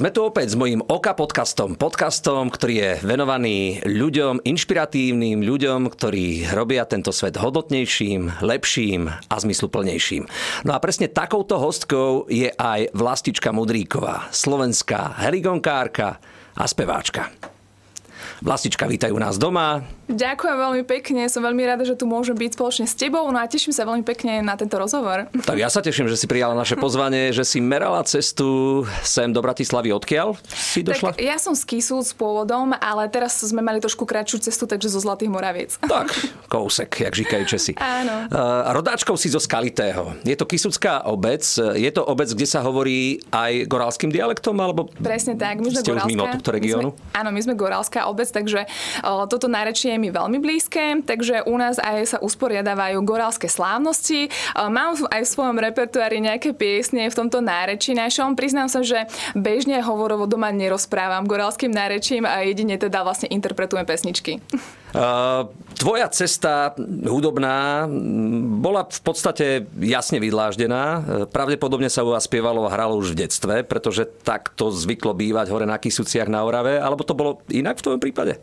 Sme tu opäť s mojím Oka podcastom. Podcastom, ktorý je venovaný ľuďom, inšpiratívnym ľuďom, ktorí robia tento svet hodnotnejším, lepším a zmysluplnejším. No a presne takouto hostkou je aj Vlastička Mudríková, slovenská heligonkárka a speváčka. Vlastička, vítajú nás doma. Ďakujem veľmi pekne, som veľmi rada, že tu môžem byť spoločne s tebou, no a teším sa veľmi pekne na tento rozhovor. Tak ja sa teším, že si prijala naše pozvanie, že si merala cestu sem do Bratislavy. Odkiaľ si došla? Tak ja som z Kisu s pôvodom, ale teraz sme mali trošku kratšiu cestu, takže zo Zlatých Moraviec. Tak, kousek, jak říkajú Česi. Áno. Uh, rodáčkou si zo Skalitého. Je to Kisucká obec. Je to obec, kde sa hovorí aj gorálskym dialektom? Alebo Presne tak. My sme gorálska. mimo tohto regiónu? Áno, my sme gorálska obec, takže uh, toto nárečie je mi veľmi blízke, takže u nás aj sa usporiadávajú gorálske slávnosti. Uh, mám aj v svojom repertoári nejaké piesne v tomto nárečí našom. Priznám sa, že bežne hovorovo doma nerozprávam gorálskym nárečím a jedine teda vlastne interpretujem pesničky. Tvoja cesta hudobná bola v podstate jasne vydláždená. Pravdepodobne sa u vás spievalo a hralo už v detstve, pretože takto zvyklo bývať hore na Kisuciach na Orave, alebo to bolo inak v tvojom prípade?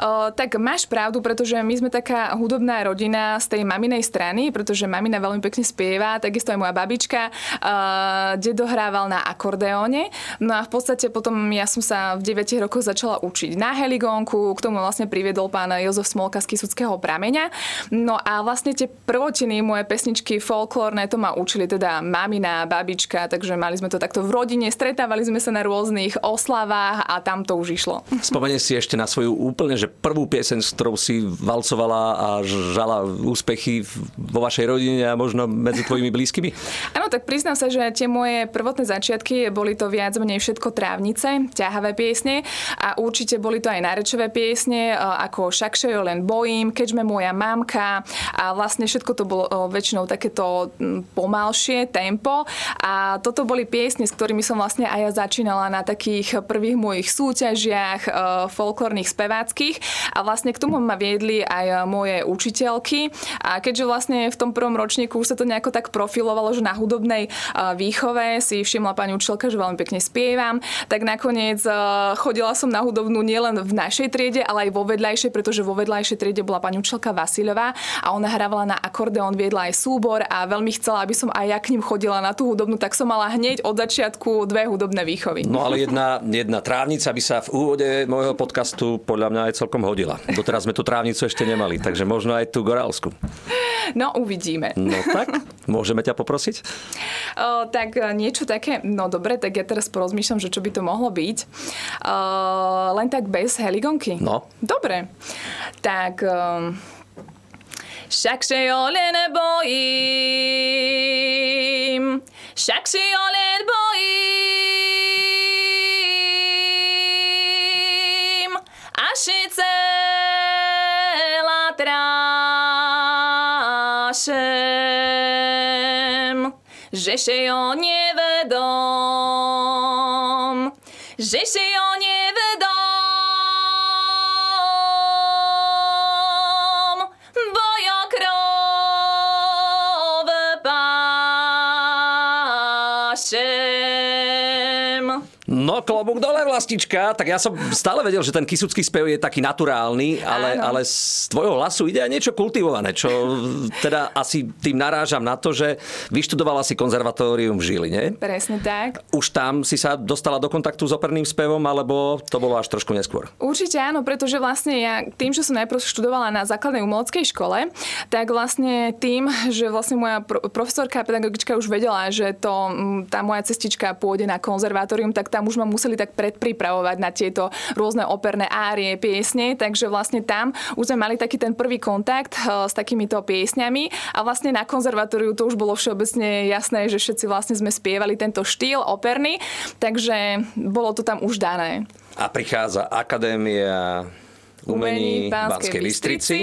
Uh, tak máš pravdu, pretože my sme taká hudobná rodina z tej maminej strany, pretože mamina veľmi pekne spieva, takisto aj moja babička. Uh, dedo na akordeóne. No a v podstate potom ja som sa v 9 rokoch začala učiť na heligónku, k tomu vlastne priviedol pán Jozef Smolka z Kisuckého prameňa. No a vlastne tie prvotiny moje pesničky folklórne to ma učili teda mamina, babička, takže mali sme to takto v rodine, stretávali sme sa na rôznych oslavách a tam to už išlo. Spomenie si ešte na svoju úplne, že prvú pieseň, s ktorou si valcovala a žala úspechy vo vašej rodine a možno medzi tvojimi blízkymi? Áno, tak priznám sa, že tie moje prvotné začiatky boli to viac menej všetko trávnice, ťahavé piesne a určite boli to aj nárečové piesne ako však sa len bojím, keďže moja mamka a vlastne všetko to bolo väčšinou takéto pomalšie tempo. A toto boli piesne, s ktorými som vlastne aj ja začínala na takých prvých mojich súťažiach folklórnych speváckých. A vlastne k tomu ma viedli aj moje učiteľky. A keďže vlastne v tom prvom ročníku už sa to nejako tak profilovalo, že na hudobnej výchove si všimla pani učiteľka, že veľmi pekne spievam, tak nakoniec chodila som na hudobnú nielen v našej triede, ale aj vo vedľajšej, pretože vo vedľajšej triede bola pani učiteľka Vasilová a ona hrávala na akordeón, viedla aj súbor a veľmi chcela, aby som aj ja k ním chodila na tú hudobnú, tak som mala hneď od začiatku dve hudobné výchovy. No ale jedna, jedna trávnica by sa v úvode môjho podcastu podľa mňa aj celkom hodila. Doteraz sme tú trávnicu ešte nemali, takže možno aj tú gorálsku. No uvidíme. No tak, môžeme ťa poprosiť? O, tak niečo také, no dobre, tak ja teraz porozmýšľam, že čo by to mohlo byť. O, len tak bez heligonky. No. Dobre. Tak... Um, však se jo nebojím, však si jo nebojím, až je celá že se jo nevedom, že se jo nevedom. No, klobúk dole, vlastička. Tak ja som stále vedel, že ten kisucký spev je taký naturálny, ale, ale z tvojho hlasu ide aj niečo kultivované, čo teda asi tým narážam na to, že vyštudovala si konzervatórium v Žiline. Presne tak. Už tam si sa dostala do kontaktu s operným spevom, alebo to bolo až trošku neskôr? Určite áno, pretože vlastne ja tým, že som najprv študovala na základnej umeleckej škole, tak vlastne tým, že vlastne moja profesorka pedagogička už vedela, že to, tá moja cestička pôjde na konzervatórium, tak tam už už ma museli tak predpripravovať na tieto rôzne operné árie, piesne, takže vlastne tam už sme mali taký ten prvý kontakt eh, s takýmito piesňami a vlastne na konzervatóriu to už bolo všeobecne jasné, že všetci vlastne sme spievali tento štýl operný, takže bolo to tam už dané. A prichádza akadémia, umení v Banskej Bystrici.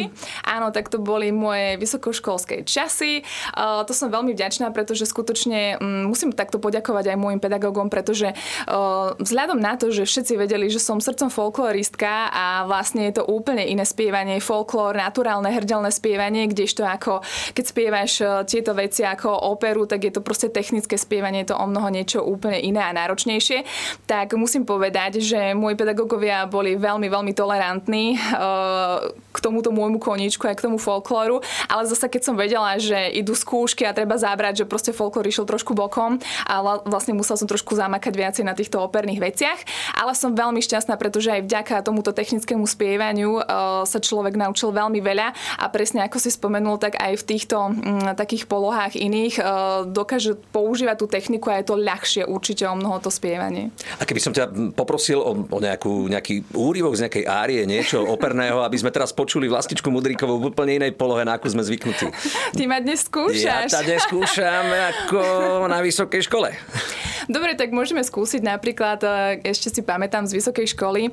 Áno, tak to boli moje vysokoškolské časy. Uh, to som veľmi vďačná, pretože skutočne um, musím takto poďakovať aj môjim pedagógom, pretože uh, vzhľadom na to, že všetci vedeli, že som srdcom folkloristka a vlastne je to úplne iné spievanie, folklór, naturálne hrdelné spievanie, kdežto ako keď spievaš uh, tieto veci ako operu, tak je to proste technické spievanie, je to o mnoho niečo úplne iné a náročnejšie. Tak musím povedať, že moji pedagógovia boli veľmi, veľmi tolerantní Oh. K tomuto môjmu koníčku aj k tomu folklóru, ale zase keď som vedela, že idú skúšky a treba zabrať, že proste folklór išiel trošku bokom a vlastne musel som trošku zamakať viacej na týchto operných veciach, ale som veľmi šťastná, pretože aj vďaka tomuto technickému spievaniu uh, sa človek naučil veľmi veľa a presne ako si spomenul, tak aj v týchto um, takých polohách iných uh, dokáže používať tú techniku a je to ľahšie určite o mnoho to spievanie. A keby som ťa poprosil o, o nejakú, nejaký úryvok z nejakej árie, niečo operného, aby sme teraz počuli vlastičku Mudríkovou v úplne inej polohe, na akú sme zvyknutí. Ty ma dnes skúšaš. Ja dnes skúšam ako na vysokej škole. Dobre, tak môžeme skúsiť napríklad, e, ešte si pamätám z vysokej školy, e,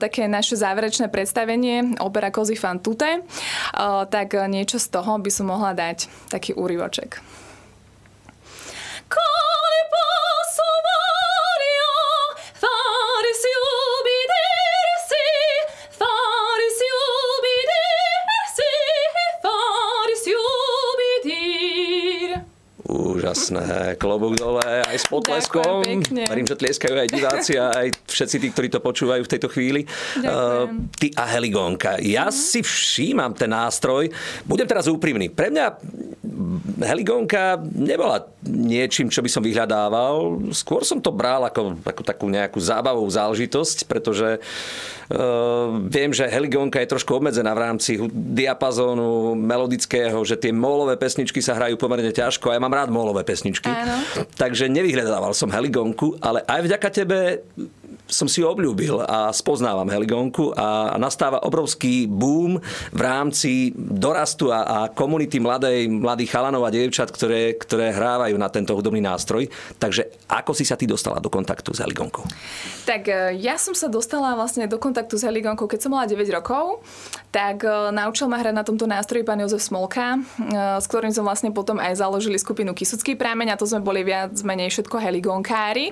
také naše záverečné predstavenie opera Kozy fan tute, e, tak niečo z toho by som mohla dať, taký úryvoček. Úžasné. Klobúk dole aj s potleskom. Verím, že tlieskajú aj diváci a aj všetci tí, ktorí to počúvajú v tejto chvíli. Uh, ty a Heligonka. Ja mm. si všímam ten nástroj. Budem teraz úprimný. Pre mňa Heligonka nebola niečím, čo by som vyhľadával. Skôr som to bral ako, ako takú nejakú zábavovú záležitosť, pretože uh, viem, že Heligonka je trošku obmedzená v rámci diapazónu melodického, že tie molové pesničky sa hrajú pomerne ťažko a ja mám rád molové pesničky. Áno. Takže nevyhľadával som Heligonku, ale aj vďaka tebe som si obľúbil a spoznávam Heligonku a nastáva obrovský boom v rámci dorastu a, a komunity mladej, mladých chalanov a dievčat, ktoré, ktoré hrávajú na tento hudobný nástroj. Takže ako si sa ty dostala do kontaktu s Heligonkou? Tak e, ja som sa dostala vlastne do kontaktu s Heligonkou, keď som mala 9 rokov. Tak uh, naučil ma hrať na tomto nástroji pán Jozef Smolka, uh, s ktorým sme vlastne potom aj založili skupinu Kisucký prámeň a to sme boli viac menej všetko heligonkári.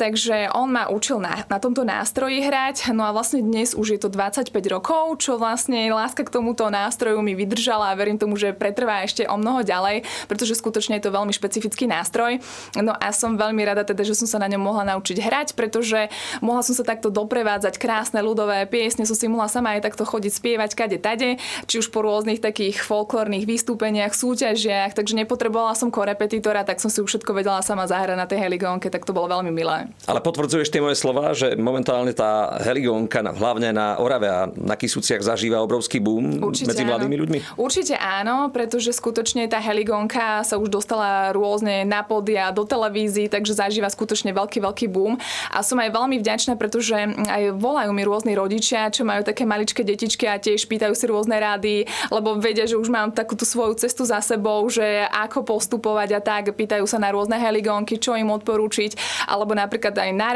Takže on ma učil na, na tomto nástroji hrať. No a vlastne dnes už je to 25 rokov, čo vlastne láska k tomuto nástroju mi vydržala a verím tomu, že pretrvá ešte o mnoho ďalej, pretože skutočne je to veľmi špecifický nástroj. No a som veľmi rada teda, že som sa na ňom mohla naučiť hrať, pretože mohla som sa takto doprevádzať krásne ľudové piesne, som si mohla sama aj takto chodiť spievať kade tade, či už po rôznych takých folklórnych vystúpeniach, súťažiach, takže nepotrebovala som korepetitora, tak som si už všetko vedela sama zahrať na tej heligónke, tak to bolo veľmi milé. Ale potvrdzuješ tie moje slova, že momentálne tá heligónka hlavne na Orave a na Kisúciach zažíva obrovský boom Určite medzi mladými áno. ľuďmi? Určite áno, pretože skutočne tá heligónka sa už dostala rôzne na podia, do televízií, takže zažíva skutočne veľký, veľký boom. A som aj veľmi vďačná, pretože aj volajú mi rôzni rodičia, čo majú také maličké detičky a tiež pýtajú si rôzne rady, lebo vedia, že už mám takúto svoju cestu za sebou, že ako postupovať a tak, pýtajú sa na rôzne heligónky, čo im odporúčiť, alebo napríklad aj na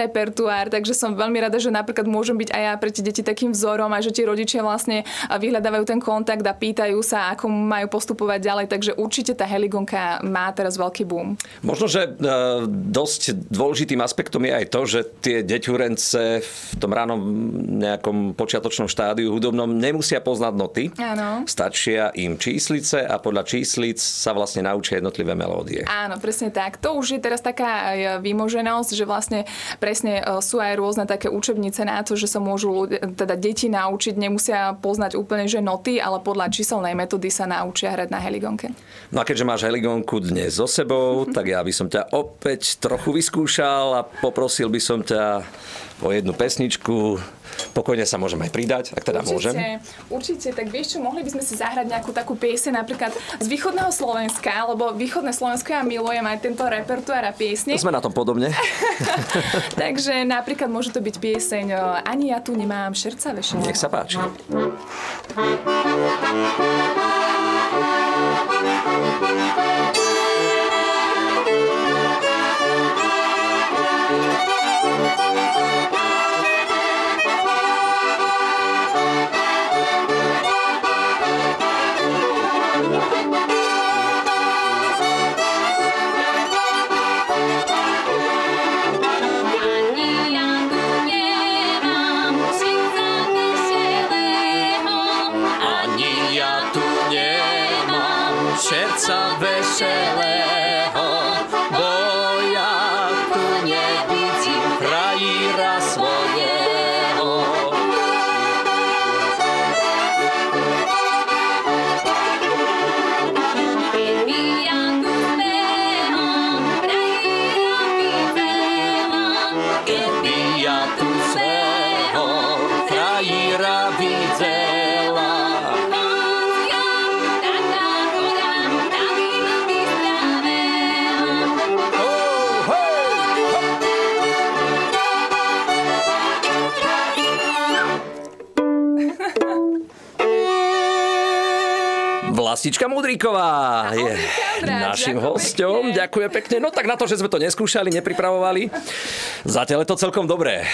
repertuár, takže som veľmi rada, že napríklad môžem byť aj ja pre tie deti takým vzorom a že tie rodičia vlastne vyhľadávajú ten kontakt a pýtajú sa, ako majú postupovať ďalej. Takže určite tá heligonka má teraz veľký boom. Možno, že e, dosť dôležitým aspektom je aj to, že tie deťurence v tom ránom nejakom počiatočnom štádiu hudobnom nemusia poznať noty. Áno. Stačia im číslice a podľa číslic sa vlastne naučia jednotlivé melódie. Áno, presne tak. To už je teraz taká výmoženosť, že vlastne presne e, sú aj rôzne také učebnice na to, že sa môžu teda deti naučiť, nemusia poznať úplne že noty, ale podľa číselnej metódy sa naučia hrať na heligonke. No a keďže máš heligonku dnes so sebou, tak ja by som ťa opäť trochu vyskúšal a poprosil by som ťa o jednu pesničku. Pokojne sa môžem aj pridať, ak teda určite, môžem. Určite, tak vieš čo, mohli by sme si zahrať nejakú takú pieseň napríklad z východného Slovenska, lebo východné Slovensko ja milujem aj tento repertoár a piesne. Sme na tom podobne. Takže napríklad môže to byť pieseň Ani ja tu nemám šerca vešeného. Nech sa páči. čerca Vlastička Mudríková je našim hosťom. pekne. Ďakujem pekne. No tak na to, že sme to neskúšali, nepripravovali. Zatiaľ je to celkom dobré.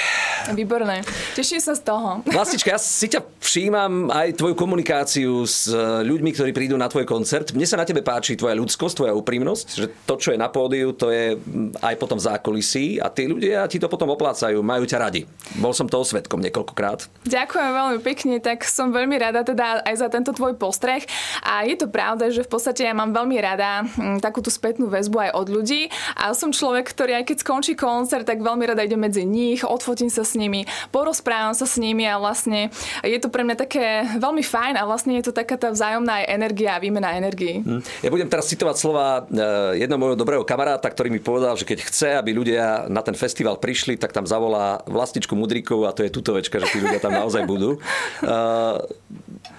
Výborné. Teším sa z toho. Vlastička, ja si ťa všímam aj tvoju komunikáciu s e, ľuďmi, ktorí prídu na tvoj koncert. Mne sa na tebe páči tvoja ľudskosť, tvoja úprimnosť, že to, čo je na pódiu, to je aj potom v zákulisí a tí ľudia ti to potom oplácajú, majú ťa radi. Bol som toho svetkom niekoľkokrát. Ďakujem veľmi pekne, tak som veľmi rada teda aj za tento tvoj postreh. A je to pravda, že v podstate ja mám veľmi rada takúto spätnú väzbu aj od ľudí. A som človek, ktorý aj keď skončí koncert, tak veľmi rada idem medzi nich, odfotím sa s nimi, porozprávam sa s nimi a vlastne je to pre mňa také veľmi fajn a vlastne je to taká tá vzájomná energia a výmena energii. Hm. Ja budem teraz citovať slova e, jedného môjho dobrého kamaráta, ktorý mi povedal, že keď chce, aby ľudia na ten festival prišli, tak tam zavolá vlastičku Mudríkovú a to je tutovečka, že tí ľudia tam naozaj budú. E,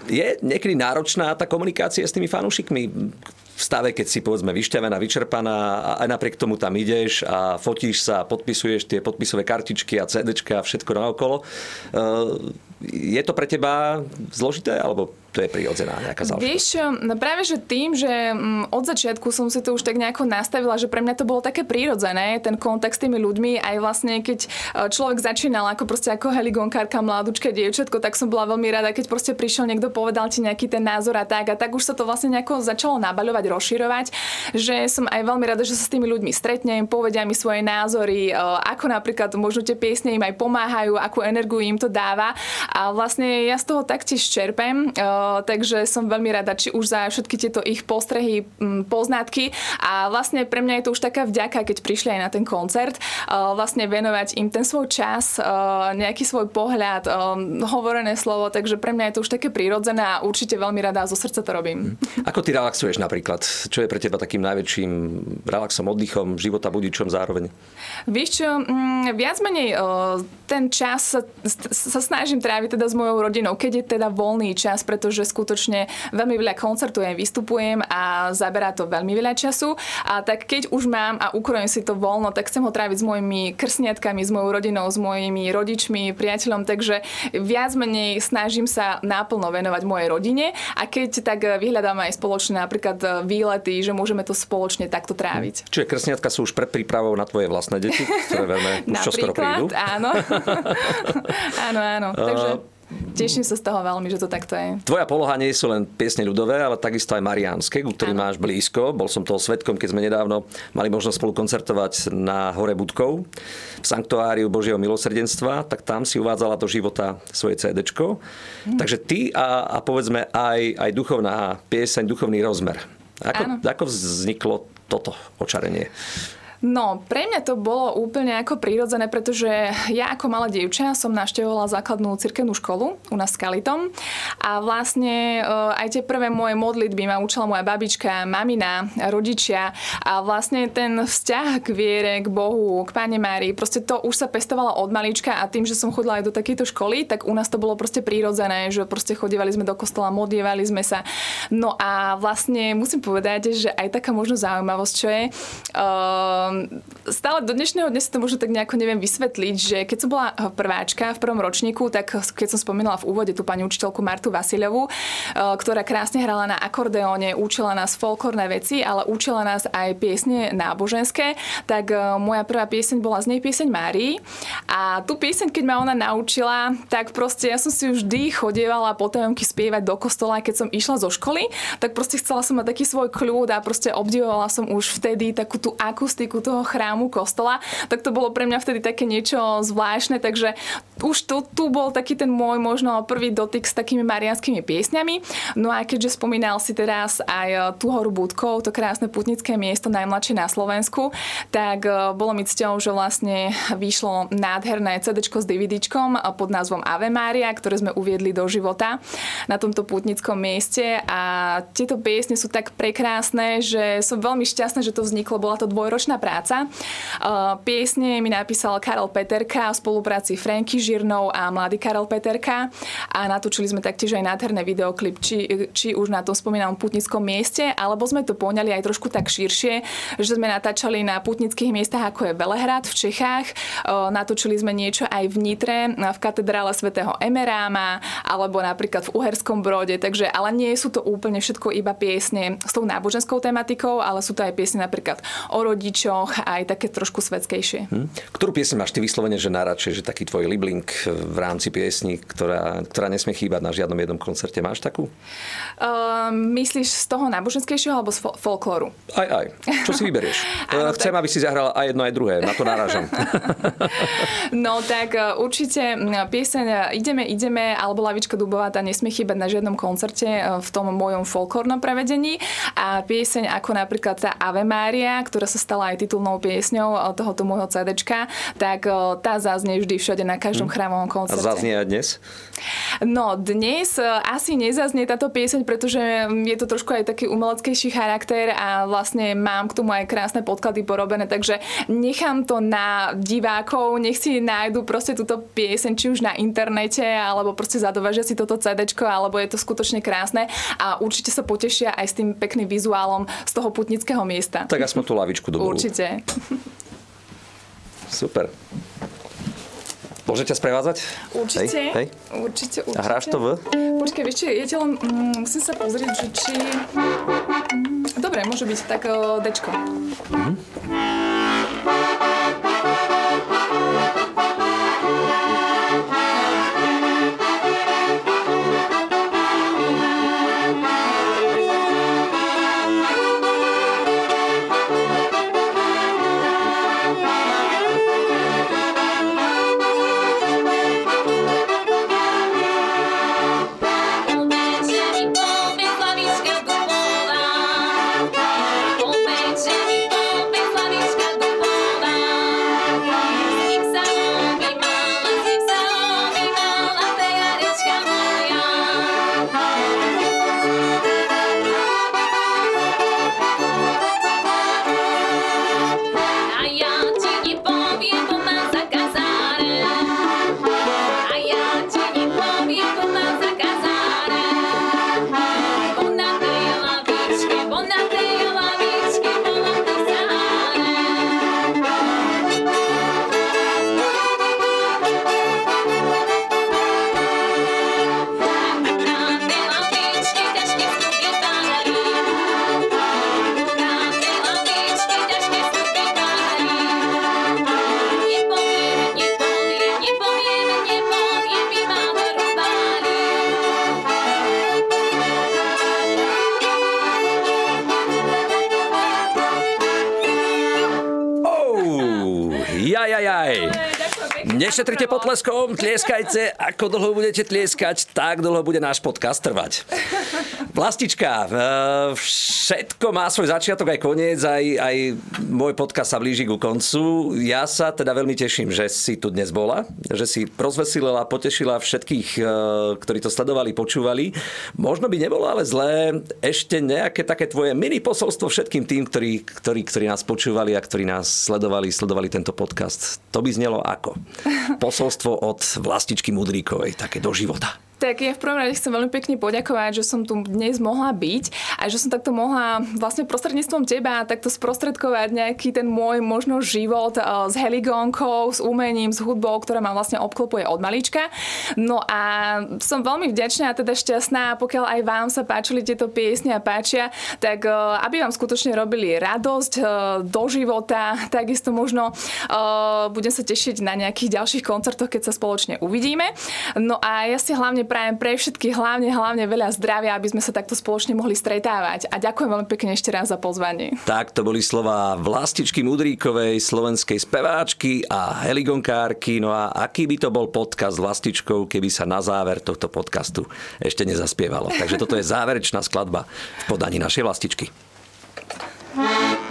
Je niekedy náročná tá komunikácia s tými fanúšikmi? V stave, keď si povedzme vyšťavená, vyčerpaná a aj napriek tomu tam ideš a fotíš sa, podpisuješ tie podpisové kartičky a CDčka a všetko naokolo. Je to pre teba zložité, alebo to je prirodzená nejaká záležitosť? Vieš, no práve že tým, že mm, od začiatku som si to už tak nejako nastavila, že pre mňa to bolo také prirodzené, ten kontakt s tými ľuďmi, aj vlastne keď e, človek začínal ako proste ako heligonkárka, mladúčke, dievčatko, tak som bola veľmi rada, keď proste prišiel niekto, povedal ti nejaký ten názor a tak. A tak už sa to vlastne nejako začalo nabaľovať, rozširovať, že som aj veľmi rada, že sa s tými ľuďmi stretnem, povedia mi svoje názory, e, ako napríklad možno tie piesne im aj pomáhajú, akú energiu im to dáva. A vlastne ja z toho taktiež čerpem, e, takže som veľmi rada, či už za všetky tieto ich postrehy, m, poznatky a vlastne pre mňa je to už taká vďaka, keď prišli aj na ten koncert, e, vlastne venovať im ten svoj čas, e, nejaký svoj pohľad, hovorené slovo, takže pre mňa je to už také prirodzené a určite veľmi rada a zo srdca to robím. Ako ty relaxuješ napríklad? Čo je pre teba takým najväčším relaxom, oddychom, života budičom zároveň? Vieš čo, mm, viac menej ten čas sa, sa snažím tráviť teda s mojou rodinou, keď je teda voľný čas, pretože skutočne veľmi veľa koncertujem, vystupujem a zaberá to veľmi veľa času. A tak keď už mám a ukrojím si to voľno, tak chcem ho tráviť s mojimi krsniatkami, s mojou rodinou, s mojimi rodičmi, priateľom, takže viac menej snažím sa náplno venovať mojej rodine a keď tak vyhľadám aj spoločné napríklad výlety, že môžeme to spoločne takto tráviť. Čiže krsniatka sú už pred prípravou na tvoje vlastné deti, ktoré veľmi už prídu? áno. áno, áno. Takže teším sa z toho veľmi, že to takto je. Tvoja poloha nie sú len piesne ľudové, ale takisto aj mariánske, ku ktorým máš blízko. Bol som toho svetkom, keď sme nedávno mali možnosť spolu koncertovať na Hore Budkov v Sanktuáriu Božieho milosrdenstva, tak tam si uvádzala do života svoje CDčko. Hm. Takže ty a, a povedzme aj, aj duchovná pieseň, duchovný rozmer. Ako, ako vzniklo toto očarenie? No, pre mňa to bolo úplne ako prírodzené, pretože ja ako malá dievča som navštevovala základnú cirkevnú školu u nás s Kalitom a vlastne eh, aj tie prvé moje modlitby ma učila moja babička, mamina, rodičia a vlastne ten vzťah k viere, k Bohu, k Pane Márii, proste to už sa pestovalo od malička a tým, že som chodila aj do takejto školy, tak u nás to bolo proste prírodzené, že proste chodívali sme do kostola, modlievali sme sa. No a vlastne musím povedať, že aj taká možno zaujímavosť, čo je, uh, stále do dnešného dňa si to možno tak nejako neviem vysvetliť, že keď som bola prváčka v prvom ročníku, tak keď som spomínala v úvode tú pani učiteľku Martu Vasiľovú, ktorá krásne hrala na akordeóne, učila nás folklórne veci, ale učila nás aj piesne náboženské, tak moja prvá pieseň bola z nej pieseň Márii. A tú pieseň, keď ma ona naučila, tak proste ja som si vždy chodievala potajomky spievať do kostola, keď som išla zo školy, tak proste chcela som mať taký svoj kľud a proste obdivovala som už vtedy takú tú akustiku poriadku toho chrámu, kostola, tak to bolo pre mňa vtedy také niečo zvláštne, takže už tu, tu bol taký ten môj možno prvý dotyk s takými marianskými piesňami. No a keďže spomínal si teraz aj tú horu Budkov, to krásne putnické miesto, najmladšie na Slovensku, tak e, bolo mi cťou, že vlastne vyšlo nádherné CD s DVDčkom pod názvom Ave Maria, ktoré sme uviedli do života na tomto putnickom mieste a tieto piesne sú tak prekrásne, že som veľmi šťastná, že to vzniklo. Bola to dvojročná práca. E, piesne mi napísal Karel Peterka v spolupráci Franky Žirnou a mladý Karel Peterka a natočili sme taktiež aj nádherné videoklip, či, či už na tom spomínanom putnickom mieste, alebo sme to poňali aj trošku tak širšie, že sme natáčali na putnických miestach, ako je Belehrad v Čechách. Natočili sme niečo aj v Nitre, v katedrále svätého Emeráma, alebo napríklad v Uherskom Brode. Takže, ale nie sú to úplne všetko iba piesne s tou náboženskou tematikou, ale sú to aj piesne napríklad o rodičoch, aj také trošku svetskejšie. Hmm. Ktorú piesň máš ty vyslovene, že najradšej, že taký tvoj liblink v rámci piesni, ktorá, ktorá nesmie chýbať na žiadnom jednom koncerte? Máš takú? Uh, myslíš z toho náboženskejšieho alebo z folklóru? Aj, aj. Čo si vyberieš? Áno, Chcem, tak... aby si zahrala aj jedno, aj druhé. Na to náražam. no tak e, určite pieseň e, Ideme, ideme, alebo Lavička Dubová, tá nesmie chýbať na žiadnom koncerte e, v tom mojom folklórnom prevedení. A pieseň ako napríklad tá Ave Maria, ktorá sa stala aj titulnou piesňou tohoto môjho CDčka, tak tá zaznie vždy všade na každom hm. chrámovom koncerte. A zaznie aj dnes? No, dnes asi nezaznie táto pieseň, pretože je to trošku aj taký umeleckejší charakter a vlastne mám k tomu aj krásne podklady porobené, takže nechám to na divákov, nech si nájdu proste túto pieseň, či už na internete, alebo proste zadovažia si toto CD, alebo je to skutočne krásne a určite sa potešia aj s tým pekným vizuálom z toho putnického miesta. Tak aspoň tú lavičku do Určite. Super. Môže ťa sprevádzať? Určite. Hej, hej. Určite, určite. A hráš to v? Počkaj, vieš čo, ja len, mm, musím sa pozrieť, že či... Dobre, môže byť tak uh, dečko. Mm-hmm. Nešetrite potleskom, tlieskajte. Ako dlho budete tlieskať, tak dlho bude náš podcast trvať. Vlastička, e, všetko má svoj začiatok aj koniec, aj, aj môj podcast sa blíži ku koncu. Ja sa teda veľmi teším, že si tu dnes bola, že si rozvesilila, potešila všetkých, e, ktorí to sledovali, počúvali. Možno by nebolo ale zlé ešte nejaké také tvoje mini posolstvo všetkým tým, ktorí, ktorí, ktorí nás počúvali a ktorí nás sledovali, sledovali tento podcast. To by znelo ako? Posolstvo od Vlastičky Mudríkovej, také do života. Tak ja v prvom rade chcem veľmi pekne poďakovať, že som tu dnes mohla byť a že som takto mohla vlastne prostredníctvom teba takto sprostredkovať nejaký ten môj možno život eh, s heligónkou, s umením, s hudbou, ktorá ma vlastne obklopuje od malička. No a som veľmi vďačná a teda šťastná, pokiaľ aj vám sa páčili tieto piesne a páčia, tak eh, aby vám skutočne robili radosť eh, do života, takisto možno budem sa tešiť na nejakých ďalších koncertoch, keď sa spoločne uvidíme. No a ja si hlavne prajem pre všetkých hlavne, hlavne veľa zdravia, aby sme sa takto spoločne mohli stretávať. A ďakujem veľmi pekne ešte raz za pozvanie. Tak to boli slova Vlastičky Mudríkovej, slovenskej speváčky a heligonkárky. No a aký by to bol podcast s Vlastičkou, keby sa na záver tohto podcastu ešte nezaspievalo. Takže toto je záverečná skladba v podaní našej Vlastičky. Tak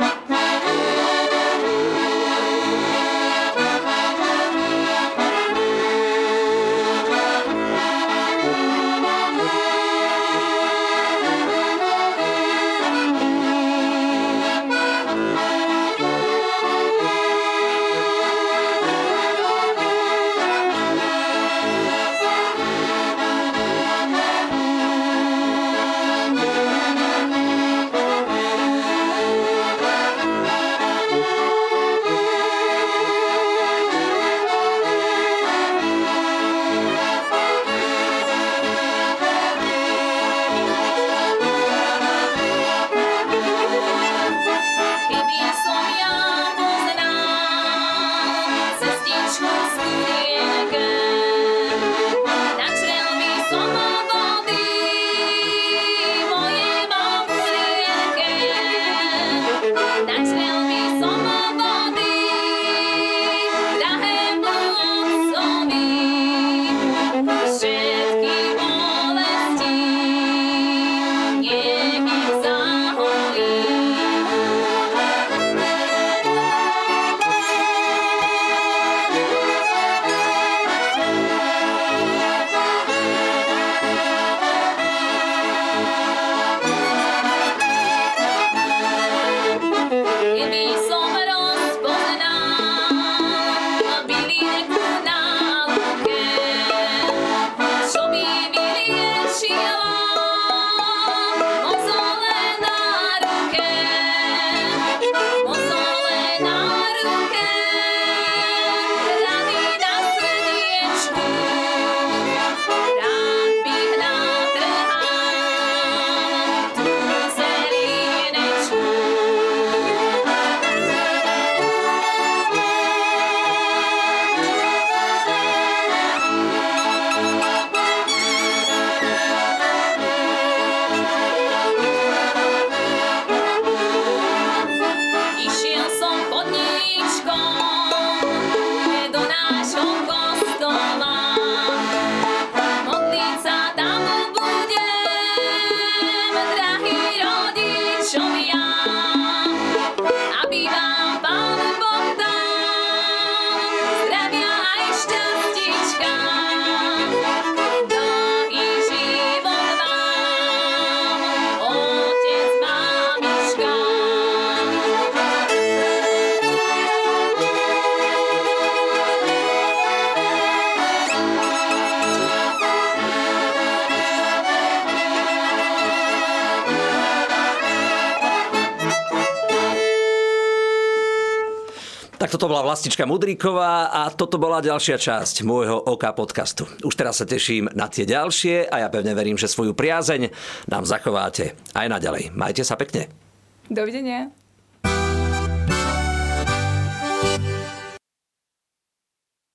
toto bola Vlastička Mudríková a toto bola ďalšia časť môjho OK podcastu. Už teraz sa teším na tie ďalšie a ja pevne verím, že svoju priazeň nám zachováte aj naďalej. Majte sa pekne. Dovidenia.